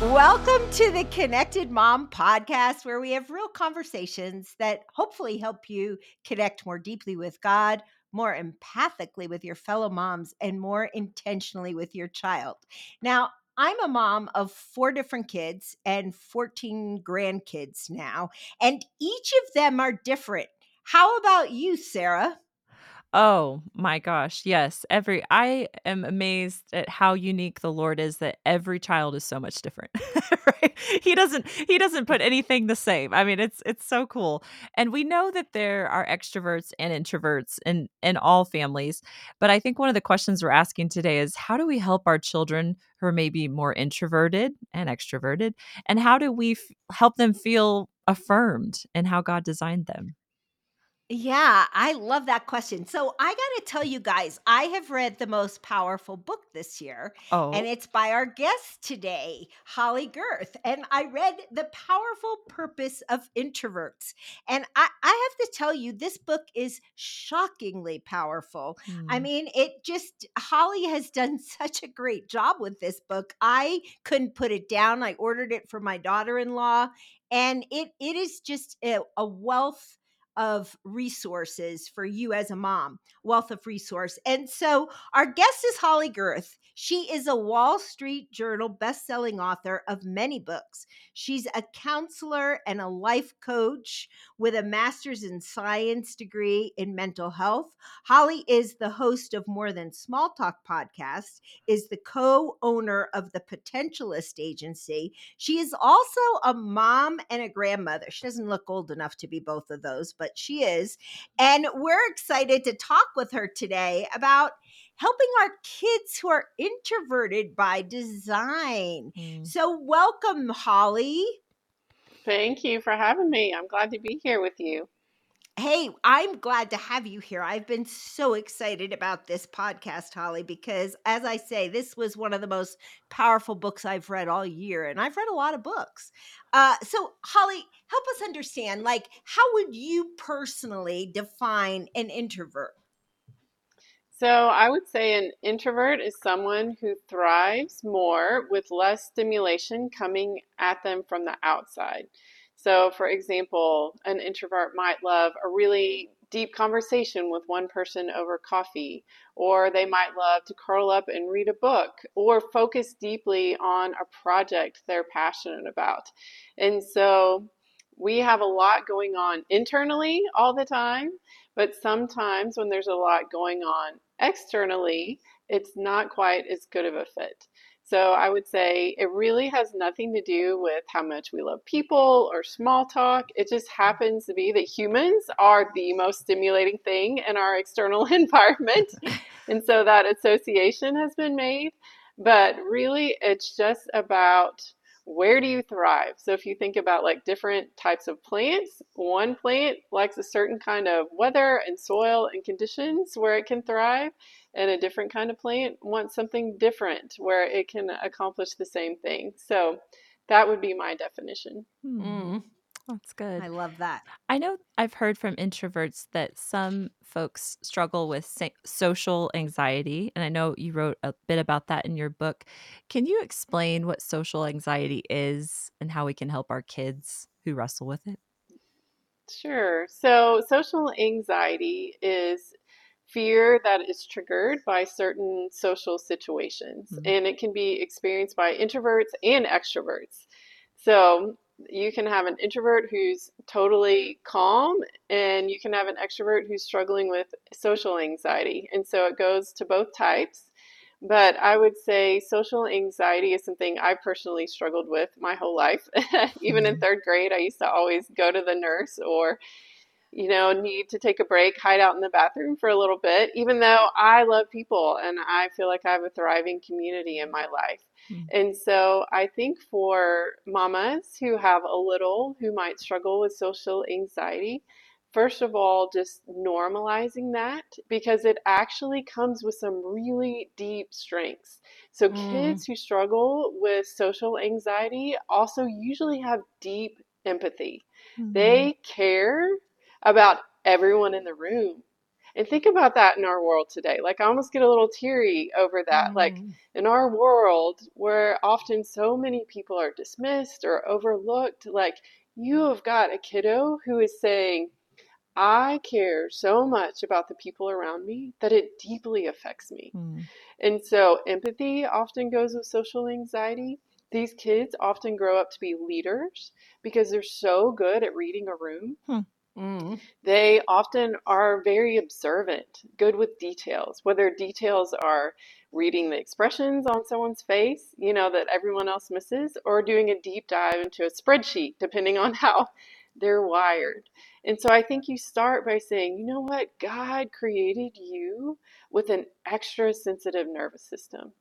Welcome to the Connected Mom podcast, where we have real conversations that hopefully help you connect more deeply with God, more empathically with your fellow moms, and more intentionally with your child. Now, I'm a mom of four different kids and 14 grandkids now, and each of them are different. How about you, Sarah? Oh my gosh, yes. Every I am amazed at how unique the Lord is that every child is so much different. right? He doesn't he doesn't put anything the same. I mean, it's it's so cool. And we know that there are extroverts and introverts in in all families, but I think one of the questions we're asking today is how do we help our children who are maybe more introverted and extroverted and how do we f- help them feel affirmed in how God designed them? Yeah, I love that question. So I got to tell you guys, I have read the most powerful book this year, and Oh, it's by our guest today, Holley Gerth. And I read The Powerful Purpose of Introverts. And I, I have to tell you, this book is shockingly powerful. I mm, mean, it just, Holley has done such a great job with this book. I couldn't put it down. I ordered it for my daughter in law, and it, it is just a, a wealth of resources for you as a mom, wealth of resource. And so our guest is Holley Gerth. She is a Wall Street Journal best-selling author of many books. She's a counselor and a life coach with a master's in science degree in mental health. Holley is the host of More Than Small Talk podcast, is the co-owner of the Potentialist Agency. She is also a mom and a grandmother. She doesn't look old enough to be both of those, but she is. And we're excited to talk with her today about helping our kids who are introverted by design. mm. So, welcome, Holley. Thank you for having me. I'm glad to be here with you. Hey, I'm glad to have you here. I've been so excited about this podcast, Holley, because as I say, this was one of the most powerful books I've read all year, and I've read a lot of books. Uh, so, Holley, help us understand like, how would you personally define an introvert? So, I would say an introvert is someone who thrives more with less stimulation coming at them from the outside. So, for example, an introvert might love a really deep conversation with one person over coffee, or they might love to curl up and read a book, or focus deeply on a project they're passionate about. And so, we have a lot going on internally all the time, but sometimes when there's a lot going on externally, it's not quite as good of a fit. So I would say it really has nothing to do with how much we love people or small talk. It just happens to be that humans are the most stimulating thing in our external environment. And so that association has been made. But really, it's just about where do you thrive? So if you think about like different types of plants, one plant likes a certain kind of weather and soil and conditions where it can thrive, and a different kind of plant wants something different where it can accomplish the same thing. So that would be my definition. Hmm, Mm, that's good. I love that. I know I've heard from introverts that some folks struggle with social anxiety, and I know you wrote a bit about that in your book. Can you explain what social anxiety is and how we can help our kids who wrestle with it? Sure. So social anxiety is fear that is triggered by certain social situations, Mm, and it can be experienced by introverts and extroverts. So you can have an introvert who's totally calm, and you can have an extrovert who's struggling with social anxiety. And so it goes to both types. But I would say social anxiety is something I personally struggled with my whole life. Even in mm, third grade, I used to always go to the nurse or you know, need to take a break, hide out in the bathroom for a little bit, even though I love people and I feel like I have a thriving community in my life. mm, And so I think for mamas who have a little who might struggle with social anxiety, first of all, just normalizing that because it actually comes with some really deep strengths. So Mm, kids who struggle with social anxiety also usually have deep empathy. mm, They care about everyone in the room. And think about that in our world today. Like, I almost get a little teary over that. Like, Mm. in our world where often so many people are dismissed or overlooked, like, you have got a kiddo who is saying, I care so much about the people around me that it deeply affects me. Mm. And so, empathy often goes with social anxiety. These kids often grow up to be leaders because they're so good at reading a room. Mm. They often are very observant, good with details, whether details are reading the expressions on someone's face, you know, that everyone else misses, or doing a deep dive into a spreadsheet, depending on how they're wired. And so I think you start by saying, you know what? God created you with an extra sensitive nervous system.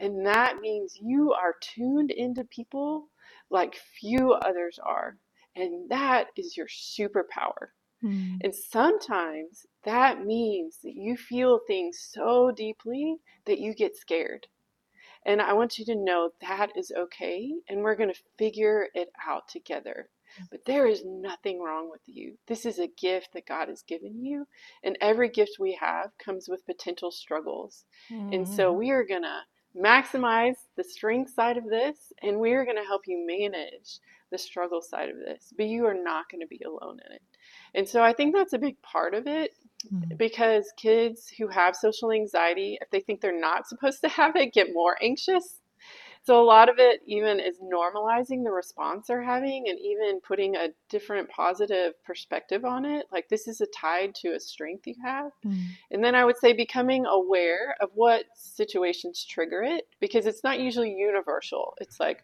And that means you are tuned into people like few others are. And that is your superpower. Mm. And sometimes that means that you feel things so deeply that you get scared. And I want you to know that is okay. And we're going to figure it out together. But there is nothing wrong with you. This is a gift that God has given you. And every gift we have comes with potential struggles. And so Mhm. we are going to maximize the strength side of this, and we are going to help you manage the struggle side of this. But you are not going to be alone in it. And so I think that's a big part of it Mm. because kids who have social anxiety, if they think they're not supposed to have it, get more anxious. So a lot of it even is normalizing the response they're having and even putting a different positive perspective on it. Like this is a tied to a strength you have. Mm. And then I would say becoming aware of what situations trigger it because it's not usually universal. It's like,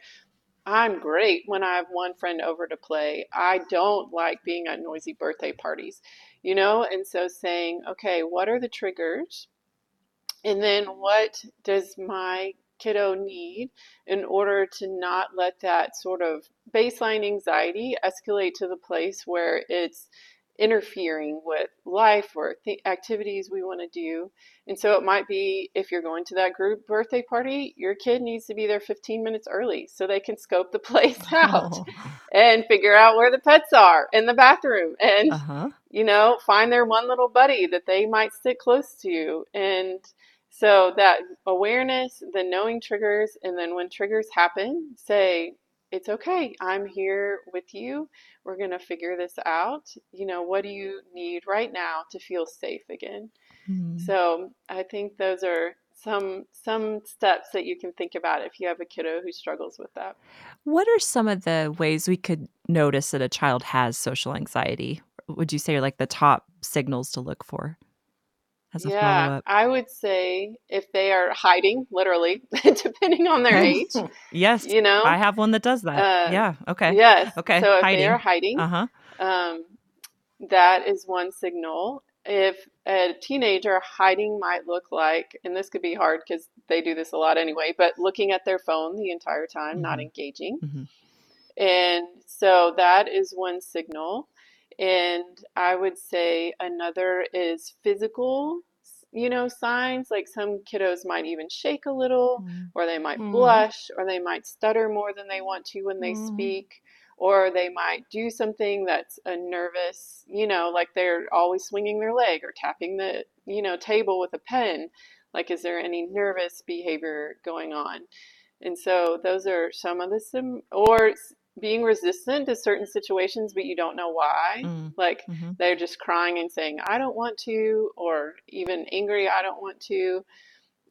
I'm great when I have one friend over to play. I don't like being at noisy birthday parties, you know? And so saying, okay, what are the triggers? And then what does my kiddo need in order to not let that sort of baseline anxiety escalate to the place where it's interfering with life or th- activities we want to do. And so it might be if you're going to that group birthday party, your kid needs to be there 15 minutes early so they can scope the place out Oh. and figure out where the pets are in the bathroom and Uh-huh. you know, find their one little buddy that they might sit close to. And so that awareness, the knowing triggers, and then when triggers happen, say, it's okay. I'm here with you. We're going to figure this out. You know, what do you need right now to feel safe again? Mm. So I think those are some some steps that you can think about if you have a kiddo who struggles with that. What are some of the ways we could notice that a child has social anxiety? Would you say are like the top signals to look for as a Yeah, follow up? I would say if they are hiding, literally, depending on their age, Yes, you know, I have one that does that. uh, yeah. Okay. yes. Okay. So if they are Hiding. hiding, Uh huh. um, that is one signal. If a teenager hiding might look like, and this could be hard because they do this a lot anyway, but looking at their phone the entire time, not Mhm. engaging. Mhm. And so that is one signal. And I would say another is physical, you know, signs. Like some kiddos might even shake a little, Mm. or they might Mhm. blush, or they might stutter more than they want to when they Mhm. speak, or they might do something that's a nervous, you know, like they're always swinging their leg or tapping the, you know, table with a pen. Like, is there any nervous behavior going on? And so those are some of the sim, or being resistant to certain situations, but you don't know why. Mm. Like hmm they're just crying and saying, I don't want to, or even angry, I don't want to.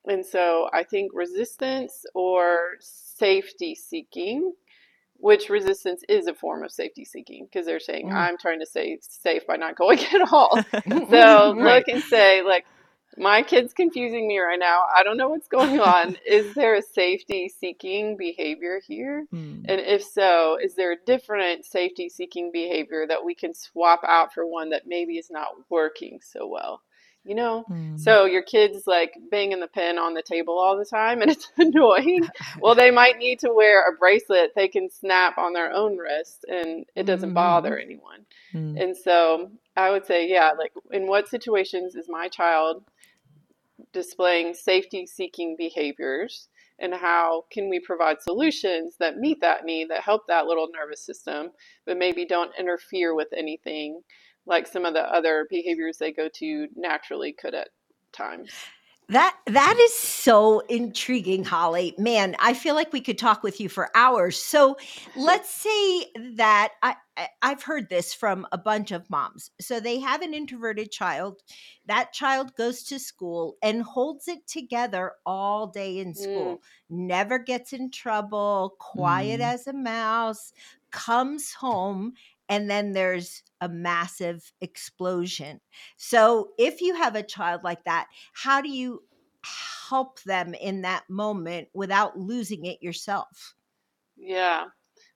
And so I think resistance or safety seeking, which resistance is a form of safety seeking because they're saying, Mm. I'm trying to stay safe by not going at all. Mm-hmm. So Right. look and say, like, my kid's confusing me right now. I don't know what's going on. Is there a safety seeking behavior here? Mm. And if so, is there a different safety seeking behavior that we can swap out for one that maybe is not working so well? You know? Mm. So your kid's like banging the pen on the table all the time and it's annoying. Well, they might need to wear a bracelet they can snap on their own wrist and it doesn't Mhm. bother anyone. Mm. And so I would say, yeah, like in what situations is my child displaying safety seeking behaviors? And how can we provide solutions that meet that need, that help that little nervous system, but maybe don't interfere with anything like some of the other behaviors they go to naturally could at times. That that is so intriguing, Holley. Man, I feel like we could talk with you for hours. So let's say that I, I I've heard this from a bunch of moms. So they have an introverted child. That child goes to school and holds it together all day in Mm, school. Never gets in trouble, quiet Mm. as a mouse, comes home and then there's a massive explosion. So if you have a child like that, how do you help them in that moment without losing it yourself? yeah.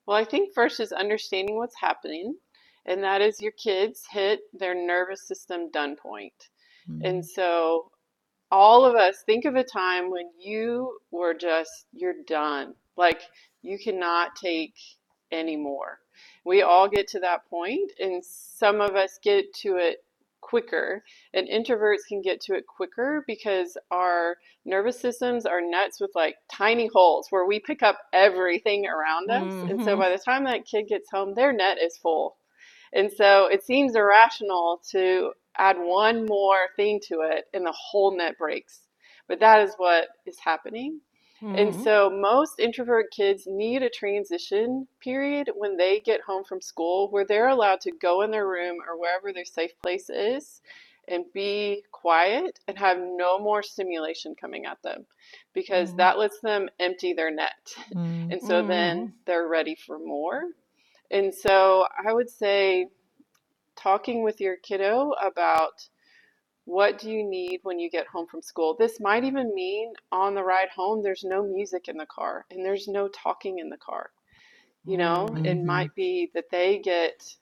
Well, I think first is understanding what's happening, and that is your kids hit their nervous system done point. And Mm. so all of us think of a time when you were just you're done like you cannot take any more we all get to that point and some of us get to it quicker and introverts can get to it quicker because our nervous systems are nuts with like tiny holes where we pick up everything around us and so hmm by the time that kid gets home their net is full and so it seems irrational to add one more thing to it and the whole net breaks. But that is what is happening. And hmm so most introvert kids need a transition period when they get home from school where they're allowed to go in their room or wherever their safe place is and be quiet and have no more stimulation coming at them because hmm that lets them empty their net. Mm. And so then they're ready for more. And so I would say talking with your kiddo about what do you need when you get home from school. This might even mean on the ride home, there's no music in the car and there's no talking in the car. You know, it Mhm. might be that they get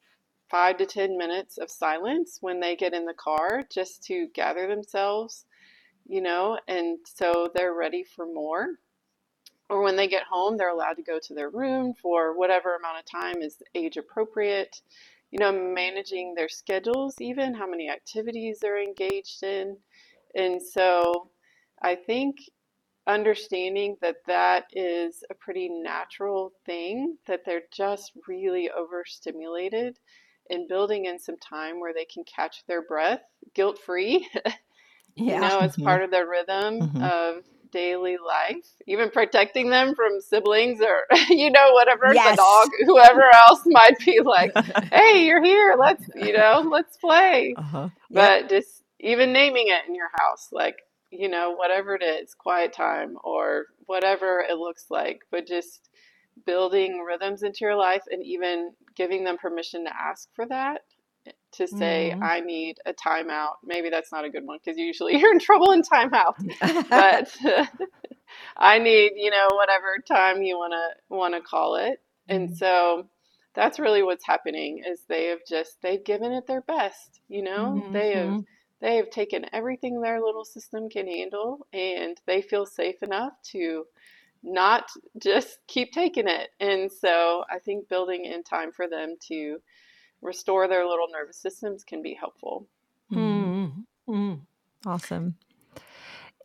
five to 10 minutes of silence when they get in the car just to gather themselves, you know, and so they're ready for more or when they get home, they're allowed to go to their room for whatever amount of time is age appropriate. You know, managing their schedules, even how many activities they're engaged in. And so I think understanding that that is a pretty natural thing, that they're just really overstimulated, and building in some time where they can catch their breath guilt free yeah. you know, as Mhm. part of their rhythm Mhm. of daily life, even protecting them from siblings or, you know, whatever, the dog, whoever else might be like, hey, you're here, let's, you know, let's play. uh-huh. Yep. But just even naming it in your house, like, you know, whatever it is, quiet time or whatever it looks like, but just building rhythms into your life and even giving them permission to ask for that to say hmm I need a timeout. Maybe that's not a good one because usually you're in trouble in timeout. But I need, you know, whatever time you want to want to call it. And Mhm. so that's really what's happening is they have just they've given it their best, you know? They have hmm they have taken everything their little system can handle and they feel safe enough to not just keep taking it. And so I think building in time for them to restore their little nervous systems can be helpful. Mhm. hmm Awesome.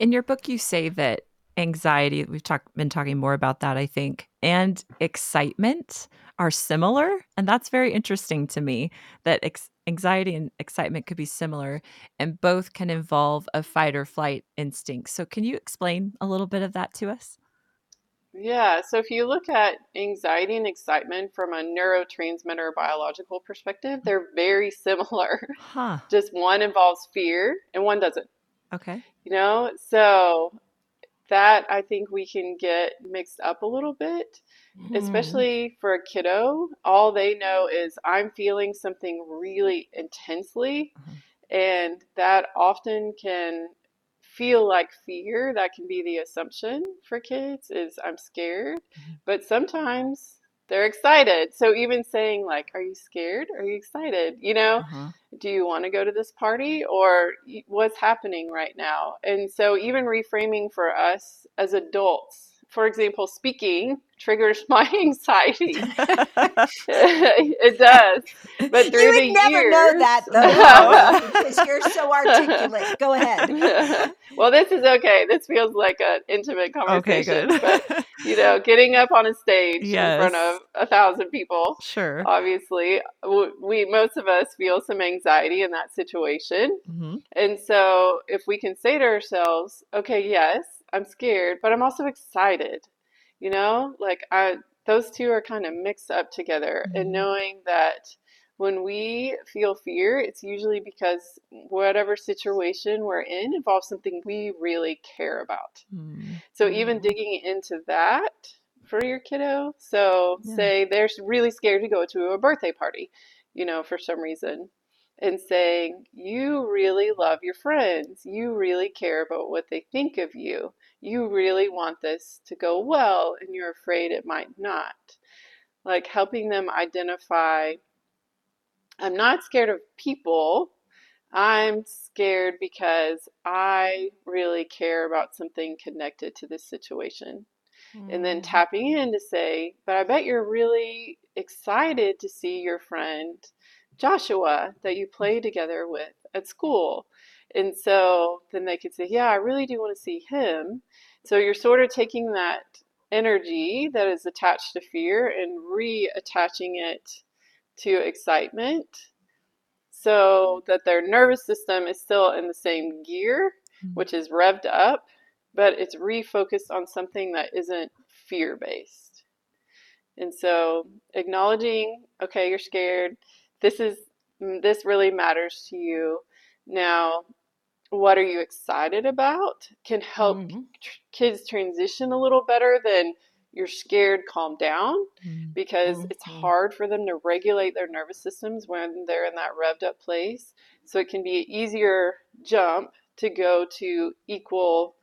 In your book, you say that anxiety, we've talked been talking more about that, I think, and excitement are similar. And that's very interesting to me that ex- anxiety and excitement could be similar and both can involve a fight or flight instinct. So, can you explain a little bit of that to us? Yeah, so if you look at anxiety and excitement from a neurotransmitter biological perspective, they're very similar. Huh. Just one involves fear and one doesn't, Okay. you know? So that I think we can get mixed up a little bit, hmm especially for a kiddo. All they know is I'm feeling something really intensely, Uh-huh. and that often can feel like fear. That can be the assumption for kids is I'm scared, Mhm. but sometimes they're excited. So even saying like, "Are you scared? Are you excited?" You know, Uh-huh. do you want to go to this party or what's happening right now? And so even reframing for us as adults for example, speaking triggers my anxiety. it does. But through you would the never years, know that though, because you're so articulate. Go ahead. well, this is okay. This feels like an intimate Okay, conversation. good. But you know, getting up on a stage in front of a thousand people, sure. obviously, w- we most of us feel some anxiety in that situation. hmm And so, if we can say to ourselves, okay, yes, I'm scared, but I'm also excited, you know, like I, those two are kind of mixed up together. Mhm. And knowing that when we feel fear, it's usually because whatever situation we're in involves something we really care about. So, even Mhm. digging into that for your kiddo. So, Yeah. say they're really scared to go to a birthday party, you know, for some reason and saying, You really love your friends. You really care about what they think of you. You really want this to go well, and you're afraid it might not. Like helping them identify, I'm not scared of people. I'm scared because I really care about something connected to this situation. And then Mm. tapping in to say, but I bet you're really excited to see your friend Joshua that you play together with at school. And so then they could say, yeah, I really do want to see him. So you're sort of taking that energy that is attached to fear and reattaching it to excitement so that their nervous system is still in the same gear, Mhm. which is revved up, but it's refocused on something that isn't fear based. And so acknowledging, okay, you're scared. This is mm, this really matters to you. Now, what are you excited about? Can help Mhm. tr- kids transition a little better than you're scared, calm down Mm. because it's Mhm. hard for them to regulate their nervous systems when they're in that revved up place. So it can be an easier jump to go to equal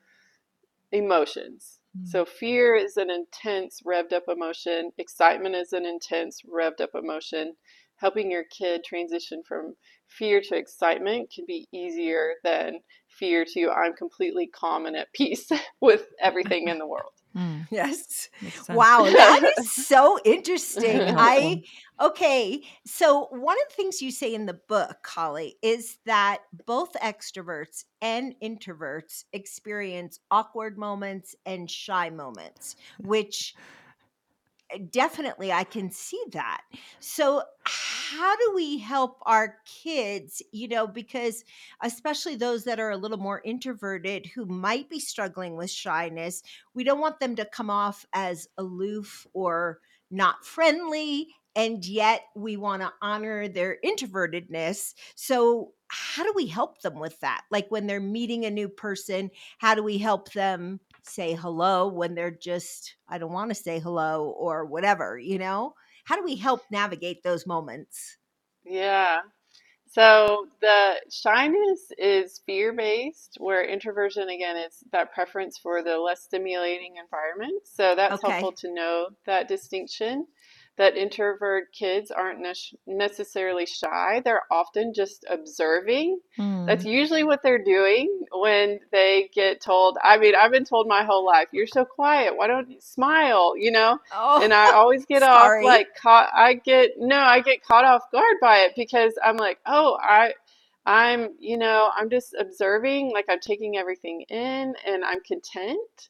emotions. So fear is an intense revved up emotion, excitement is an intense revved up emotion. Helping your kid transition from fear to excitement can be easier than fear to I'm completely calm and at peace with everything in the world. Mm. Yes. Wow, that is so interesting. I okay, so one of the things you say in the book, Holley, is that both extroverts and introverts experience awkward moments and shy moments, which Uh, definitely I can see that. So how do we help our kids, you know, because especially those that are a little more introverted who might be struggling with shyness, we don't want them to come off as aloof or not friendly and yet we want to honor their introvertedness. So how do we help them with that? Like when they're meeting a new person, how do we help them say hello when they're just I don't want to say hello or whatever, you know? How do we help navigate those moments? Yeah. So the shyness is fear based, where introversion again is that preference for the less stimulating environment. So that's Okay. helpful to know that distinction. That introvert kids aren't nec- necessarily shy, they're often just observing. That's Mm. usually what they're doing when they get told. I mean, I've been told my whole life, you're so quiet, why don't you smile? You know? Oh, and I always get off like caught I get no, I get caught off guard by it because I'm like, "Oh, I I'm, you know, I'm just observing, like I'm taking everything in and I'm content."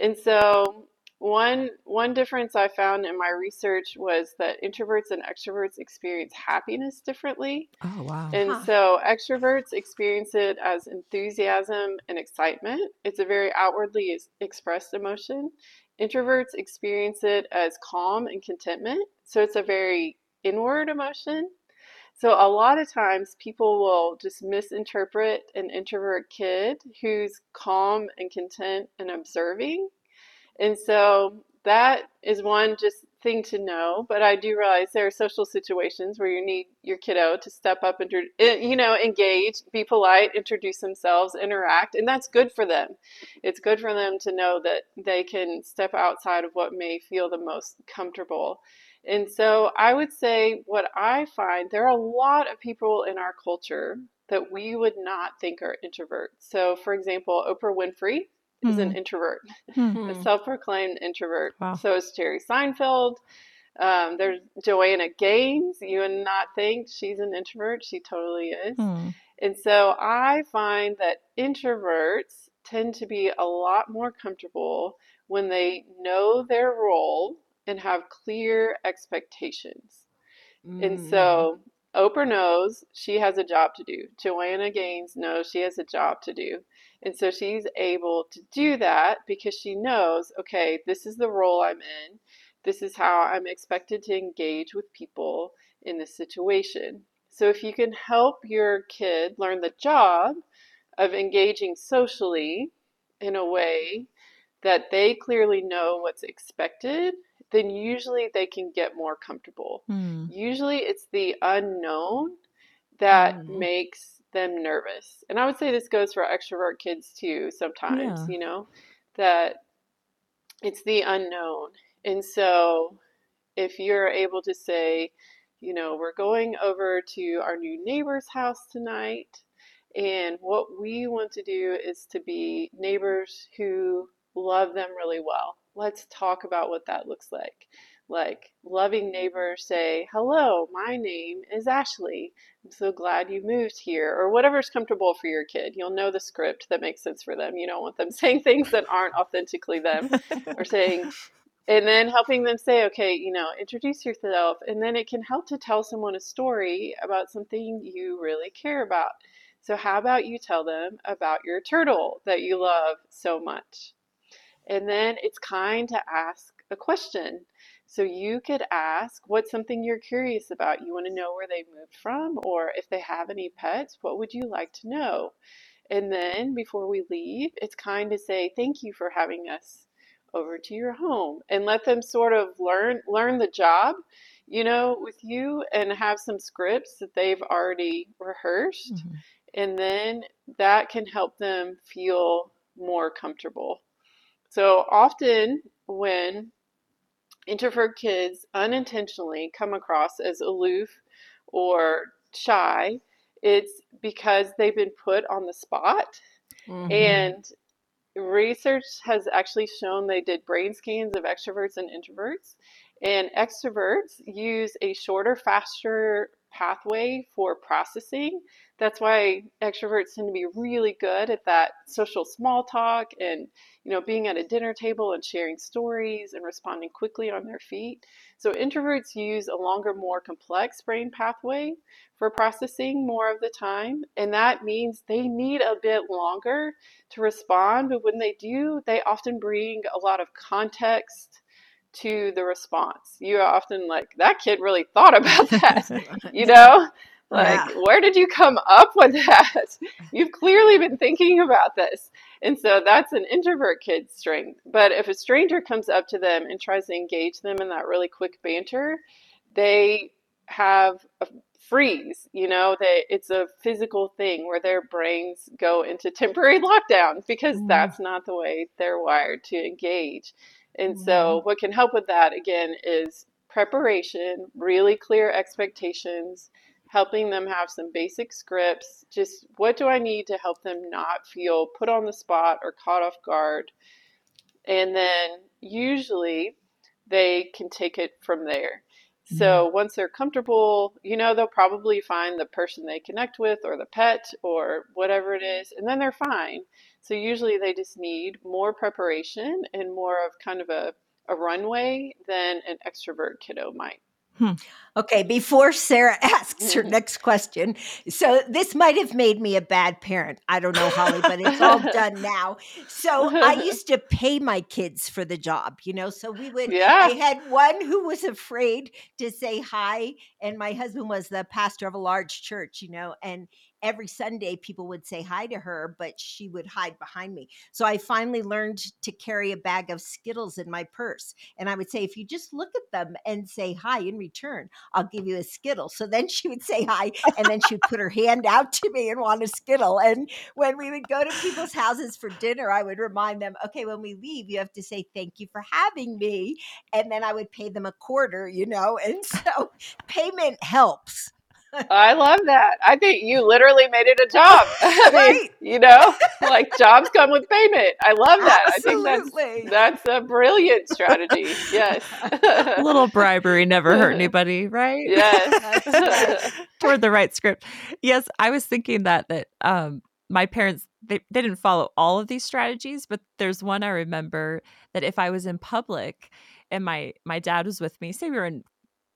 And so one one difference I found in my research was that introverts and extroverts experience happiness differently. Oh wow. And Huh. so extroverts experience it as enthusiasm and excitement. It's a very outwardly ex- expressed emotion. Introverts experience it as calm and contentment. So it's a very inward emotion. So a lot of times people will just misinterpret an introvert kid who's calm and content and observing. And so that is one just thing to know. But I do realize there are social situations where you need your kiddo to step up and, eh, you know, engage, be polite, introduce themselves, interact. And that's good for them. It's good for them to know that they can step outside of what may feel the most comfortable. And so I would say what I find there are a lot of people in our culture that we would not think are introverts. So, for example, Oprah Winfrey is an Hmm. introvert, Hmm. a Hmm. self-proclaimed introvert. Wow. So is Jerry Seinfeld. Um, there's Joanna Gaines. You would not think she's an introvert. She totally is. Hmm. And so I find that introverts tend to be a lot more comfortable when they know their role and have clear expectations. And Mm. so Oprah knows she has a job to do. Joanna Gaines knows she has a job to do. And so she's able to do that because she knows, okay, this is the role I'm in. This is how I'm expected to engage with people in this situation. So if you can help your kid learn the job of engaging socially in a way that they clearly know what's expected, then usually they can get more comfortable. Hmm. Usually it's the unknown that Mm. makes them nervous. And I would say this goes for extrovert kids too, sometimes, Yeah. you know, that it's the unknown. And so if you're able to say, you know, we're going over to our new neighbor's house tonight, and what we want to do is to be neighbors who love them really well. Let's talk about what that looks like. Like loving neighbors say, Hello, my name is Ashley. I'm so glad you moved here, or whatever's comfortable for your kid. You'll know the script that makes sense for them. You don't want them saying things that aren't authentically them or saying, and then helping them say, okay, you know, introduce yourself. And then it can help to tell someone a story about something you really care about. So, how about you tell them about your turtle that you love so much? And then it's kind to ask a question. So, you could ask what's something you're curious about? You want to know where they moved from, or if they have any pets, what would you like to know? And then before we leave, it's kind to say, thank you for having us over to your home and let them sort of learn learn the job you know with you and have some scripts that they've already rehearsed Mhm. and then that can help them feel more comfortable so often when introvert kids unintentionally come across as aloof or shy it's because they've been put on the spot Mhm. and research has actually shown they did brain scans of extroverts and introverts. And extroverts use a shorter, faster pathway for processing. That's why extroverts tend to be really good at that social small talk and you know being at a dinner table and sharing stories and responding quickly on their feet. So introverts use a longer, more complex brain pathway for processing more of the time, and that means they need a bit longer to respond, but when they do, they often bring a lot of context to the response. You are often like, that kid really thought about that, you know? Like, Yeah. where did you come up with that? You've clearly been thinking about this. And so that's an introvert kid's strength. But if a stranger comes up to them and tries to engage them in that really quick banter, they have a freeze you know they it's a physical thing where their brains go into temporary lockdown because Mhm. that's not the way they're wired to engage and mm-hmm. so what can help with that again is preparation really clear expectations helping them have some basic scripts just what do i need to help them not feel put on the spot or caught off guard? And then usually they can take it from there. Mm-hmm. So once they're comfortable, you know, they'll probably find the person they connect with or the pet or whatever it is, and then they're fine. So usually they just need more preparation and more of kind of a, a runway than an extrovert kiddo might. Hmm. Okay, before Sarah asks her next question, so this might have made me a bad parent. I don't know, Holley, but it's all done now. So I used to pay my kids for the job, you know. So we would, Yeah. I had one who was afraid to say hi, and my husband was the pastor of a large church, you know, and every Sunday people would say hi to her, but she would hide behind me. So I finally learned to carry a bag of Skittles in my purse. And I would say, if you just look at them and say hi in return, I'll give you a Skittle. So then she would say hi, and then she would put her hand out to me and want a Skittle. And when we would go to people's houses for dinner, I would remind them, okay, when we leave, you have to say thank you for having me. And then I would pay them a quarter, you know. And so payment helps. I love that. I think you literally made it a job. I mean, Right. you know, like jobs come with payment. I love that. Absolutely. I think that's that's a brilliant strategy. Yes. A little bribery never hurt anybody, right? yes. Toward the right script. Yes, I was thinking that that um my parents they, they didn't follow all of these strategies, but there's one I remember that if I was in public and my my dad was with me, say we were in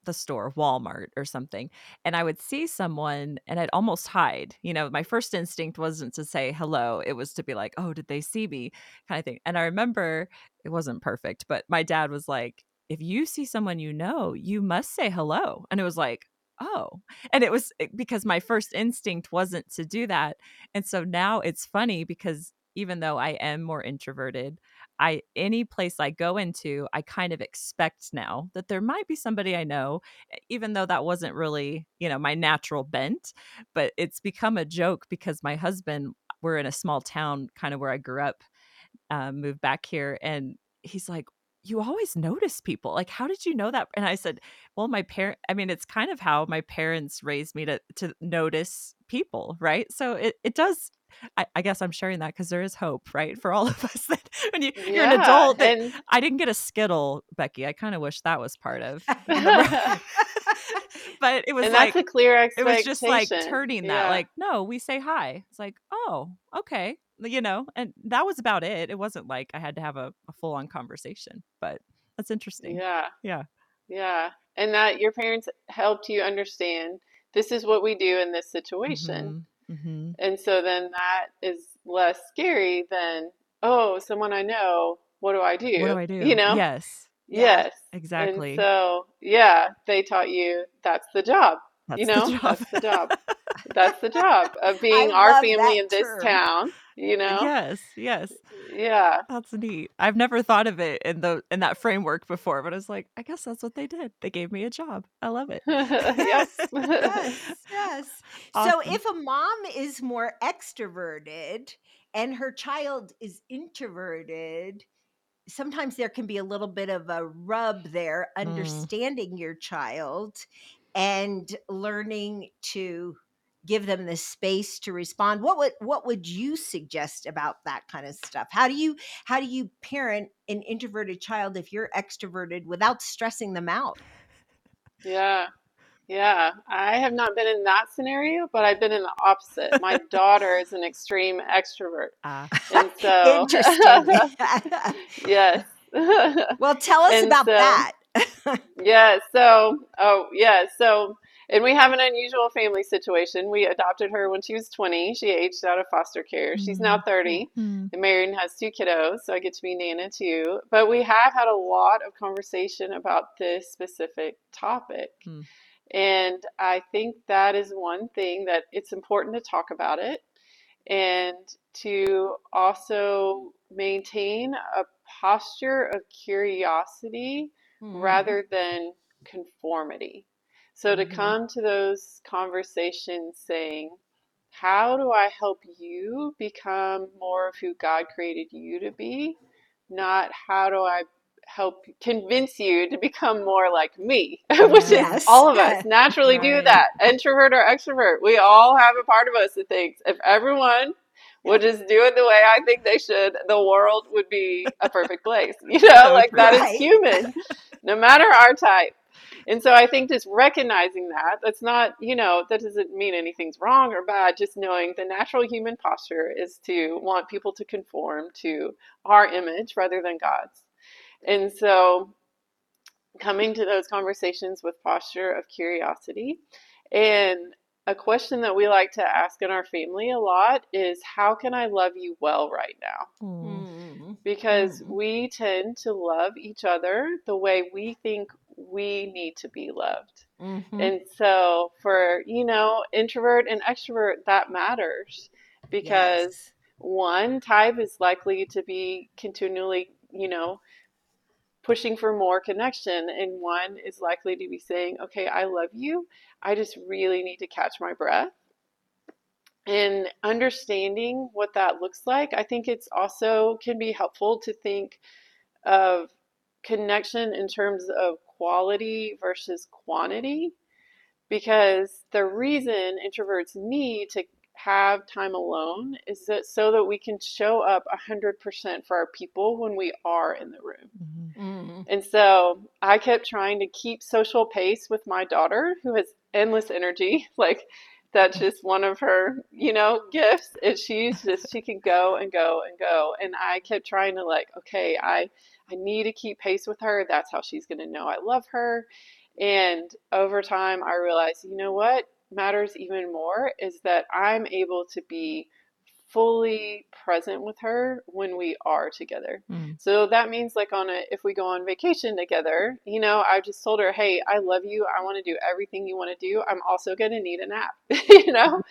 the store, Walmart or something, and I would see someone and I'd almost hide. You know, my first instinct wasn't to say hello, it was to be like, "Oh, did they see me?" kind of thing. And I remember it wasn't perfect, but my dad was like, "If you see someone you know, you must say hello." And it was like, "Oh." And it was because my first instinct wasn't to do that. And so now it's funny because even though I am more introverted, I any place I go into, I kind of expect now that there might be somebody I know, even though that wasn't really, you know, my natural bent. But it's become a joke because my husband, we're in a small town, kind of where I grew up, um, moved back here, and he's like, "You always notice people. Like, how did you know that?" And I said, "Well, my parent. I mean, it's kind of how my parents raised me to to notice people, right? So it it does." I, I guess I'm sharing that because there is hope, right, for all of us. That when you, you're an adult, and I didn't get a skittle, Becky. I kind of wish that was part of, but it was and like that's a clear it was just like turning that Yeah. like no we say hi it's like oh okay you know and that was about it it wasn't like i had to have a, a full-on conversation but that's interesting Yeah. Yeah. Yeah. And that your parents helped you understand this is what we do in this situation. Mhm, mhm. And so then that is less scary than, oh, someone I know, what do I do? what do i do You know? yes Yeah, Yes. exactly And so, yeah, they taught you that's the job. that's you know, the job that's the job. That's the job of being I our family in this term. town, you know? yes yes Yeah. that's neat i've never thought of it in the in that framework before but i was like i guess that's what they did they gave me a job i love it yes. yes, yes. So if a mom is more extroverted and her child is introverted, sometimes there can be a little bit of a rub there, Mm. understanding your child and learning to give them the space to respond. What would what would you suggest about that kind of stuff? How do you how do you parent an introverted child if you're extroverted without stressing them out? Yeah. Yeah. I have not been in that scenario, but I've been in the opposite. My daughter is an extreme extrovert. Ah. And so, Interesting. yes. well, tell us And about so- that. Yeah, so oh yeah, so and we have an unusual family situation. We adopted her when she was 20. She aged out of foster care. She's now 30 Mm. and married and has two kiddos, so I get to be Nana too. But we have had a lot of conversation about this specific topic. Hmm. And I think that is one thing that it's important to talk about it and to also maintain a posture of curiosity Mm-hmm. rather than conformity. So to Mhm. come to those conversations saying, how do I help you become more of who God created you to be? Not how do I help convince you to become more like me, which Yes. is all of us naturally do that. introvert or extrovert. We all have a part of us that thinks if everyone would just do it the way I think they should, the world would be a perfect place. You know, like that is Right. human, no matter our type. And so I think just recognizing that, that's not, you know, that doesn't mean anything's wrong or bad. Just knowing the natural human posture is to want people to conform to our image rather than God's. And so coming to those conversations with posture of curiosity. And a question that we like to ask in our family a lot is how can I love you well right now? Mm. Because Mm. we tend to love each other the way we think we need to be loved. Mhm. And so for, you know, introvert and extrovert, that matters because Yes. one type is likely to be continually, you know, pushing for more connection, and one is likely to be saying, okay, I love you. I just really need to catch my breath. And understanding what that looks like, I think it's also can be helpful to think of connection in terms of quality versus quantity because the reason introverts need to have time alone is that so that we can show up 100% for our people when we are in the room. Mhm. Mm. And so I kept trying to keep social pace with my daughter who has endless energy. Like that's just one of her, you know, gifts. Is she's just she can go and go and go. And I kept trying to like, okay, I I need to keep pace with her. That's how she's going to know I love her. And over time I realized, you know what matters even more is that I'm able to be fully present with her when we are together. Mm. So that means like on a if we go on vacation together, you know, I just told her, "Hey, I love you. I want to do everything you want to do. I'm also going to need a nap." you know?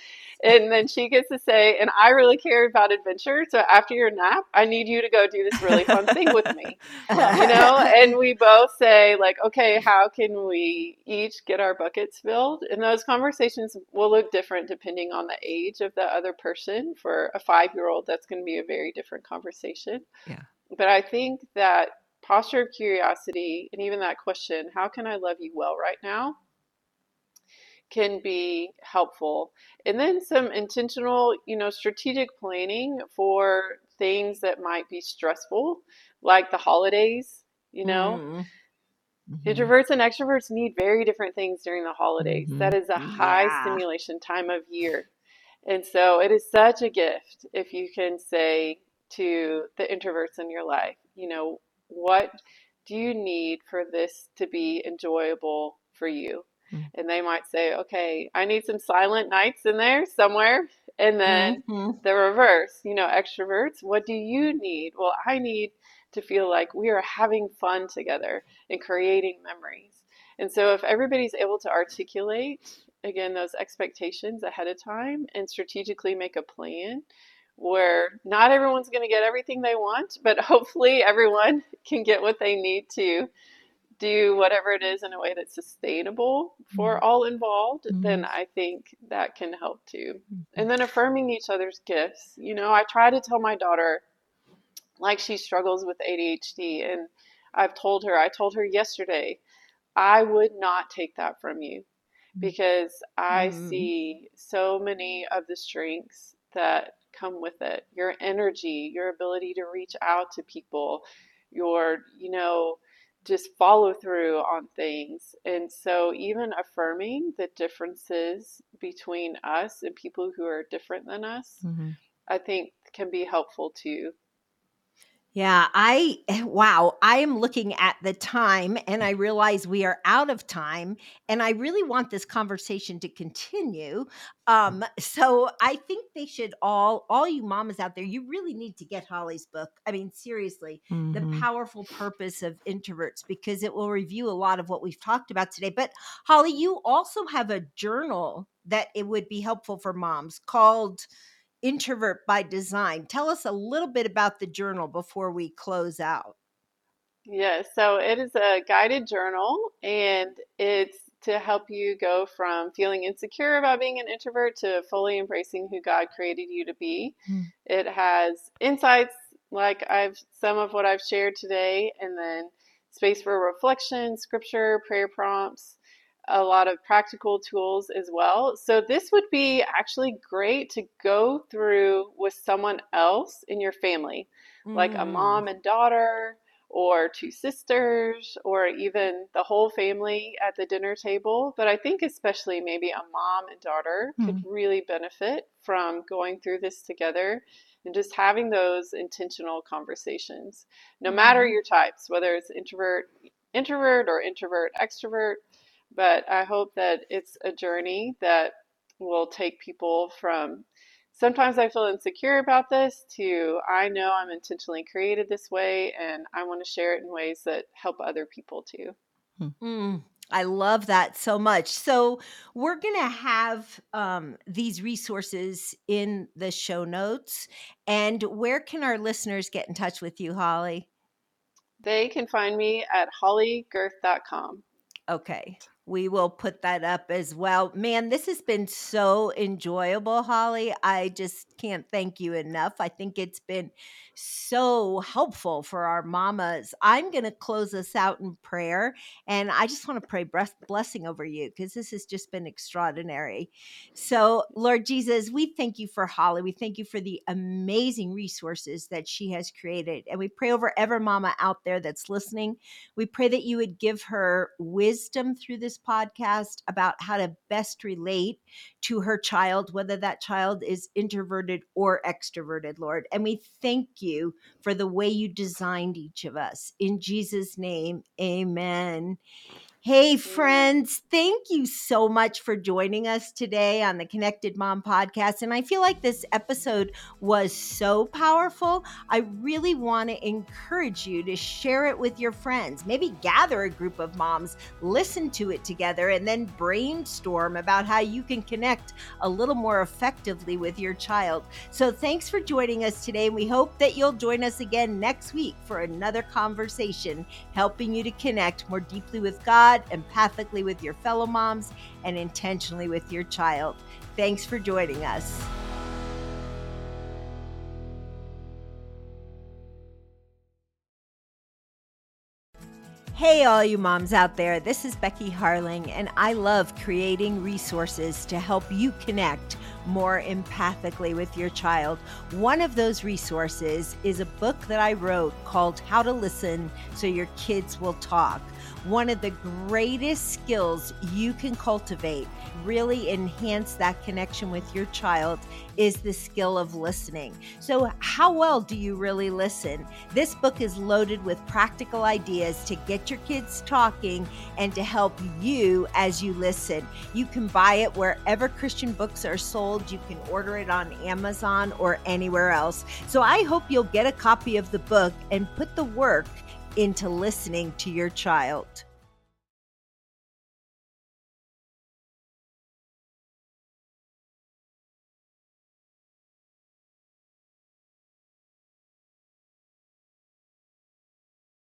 And then she gets to say, "And I really care about adventure, so after your nap, I need you to go do this really fun thing with me." you know and we both say like okay how can we each get our buckets filled and those conversations will look different depending on the age of the other person for a five year old that's going to be a very different conversation Yeah. but i think that posture of curiosity and even that question how can i love you well right now can be helpful and then some intentional you know strategic planning for things that might be stressful like the holidays you know Mm. Mhm. introverts and extroverts need very different things during the holidays Mhm. that is a high Yeah. stimulation time of year and so it is such a gift if you can say to the introverts in your life you know what do you need for this to be enjoyable for you Mm. and they might say okay i need some silent nights in there somewhere and then Mhm. the reverse, you know, extroverts, what do you need? Well, I need to feel like we are having fun together and creating memories. And so if everybody's able to articulate again those expectations ahead of time and strategically make a plan where not everyone's going to get everything they want, but hopefully everyone can get what they need to do whatever it is in a way that's sustainable for mm-hmm. all involved, then mm-hmm. I think that can help too. Mm-hmm. And then affirming each other's gifts. You know, I try to tell my daughter, like she struggles with ADHD, and I've told her, I told her yesterday, I would not take that from you because I Mm. see so many of the strengths that come with it your energy, your ability to reach out to people, your, you know, just follow through on things. And so, even affirming the differences between us and people who are different than us, Mhm. I think can be helpful too. Yeah, I wow, I am looking at the time and I realize we are out of time and I really want this conversation to continue. Um so I think they should all all you mamas out there, you really need to get Holley's book. I mean seriously, the Mhm. powerful purpose of introverts because it will review a lot of what we've talked about today. But Holley, you also have a journal that it would be helpful for moms called Introvert by Design. Tell us a little bit about the journal before we close out. Yes, so it is a guided journal and it's to help you go from feeling insecure about being an introvert to fully embracing who God created you to be. Hmm. It has insights like I've some of what I've shared today and then space for reflection, scripture, prayer prompts, a lot of practical tools as well. So this would be actually great to go through with someone else in your family, like a Mm. mom and daughter or two sisters or even the whole family at the dinner table. But I think especially maybe a mom and daughter could really benefit from going through this together and just having those intentional conversations. No matter Mhm. your types, whether it's introvert introvert or introvert extrovert, but I hope that it's a journey that will take people from sometimes I feel insecure about this to I know I'm intentionally created this way and I want to share it in ways that help other people too. Mm, I love that so much. So we're gonna have um, these resources in the show notes. And where can our listeners get in touch with you, Holley? They can find me at hollygerth.com. Okay. We will put that up as well. Man, this has been so enjoyable, Holley. I just can't thank you enough. I think it's been so helpful for our mamas. I'm going to close us out in prayer, and I just want to pray blessing over you because this has just been extraordinary. So, Lord Jesus, we thank you for Holley. We thank you for the amazing resources that she has created. And we pray over every mama out there that's listening. We pray that you would give her wisdom through podcast about how to best relate to her child, whether that child is introverted or extroverted, Lord. And we thank you for the way you designed each of us. In Jesus' name, amen. Hey, friends, thank you so much for joining us today on the Connected Mom podcast. And I feel like this episode was so powerful. I really want to encourage you to share it with your friends. Maybe gather a group of moms, listen to it together, and then brainstorm about how you can connect a little more effectively with your child. So thanks for joining us today. And we hope that you'll join us again next week for another conversation, helping you to connect more deeply with God Empathically with your fellow moms, and intentionally with your child. Thanks for joining us. Hey, all you moms out there, this is Becky Harling, and I love creating resources to help you connect more empathically with your child. One of those resources is a book that I wrote called How to Listen So Your Kids Will Talk one of the greatest skills you can cultivate, really enhance that connection with your child, is the skill of listening. So, how well do you really listen? This book is loaded with practical ideas to get your kids talking and to help you as you listen. You can buy it wherever Christian books are sold, you can order it on Amazon or anywhere else. So, I hope you'll get a copy of the book and put the work into listening to your child.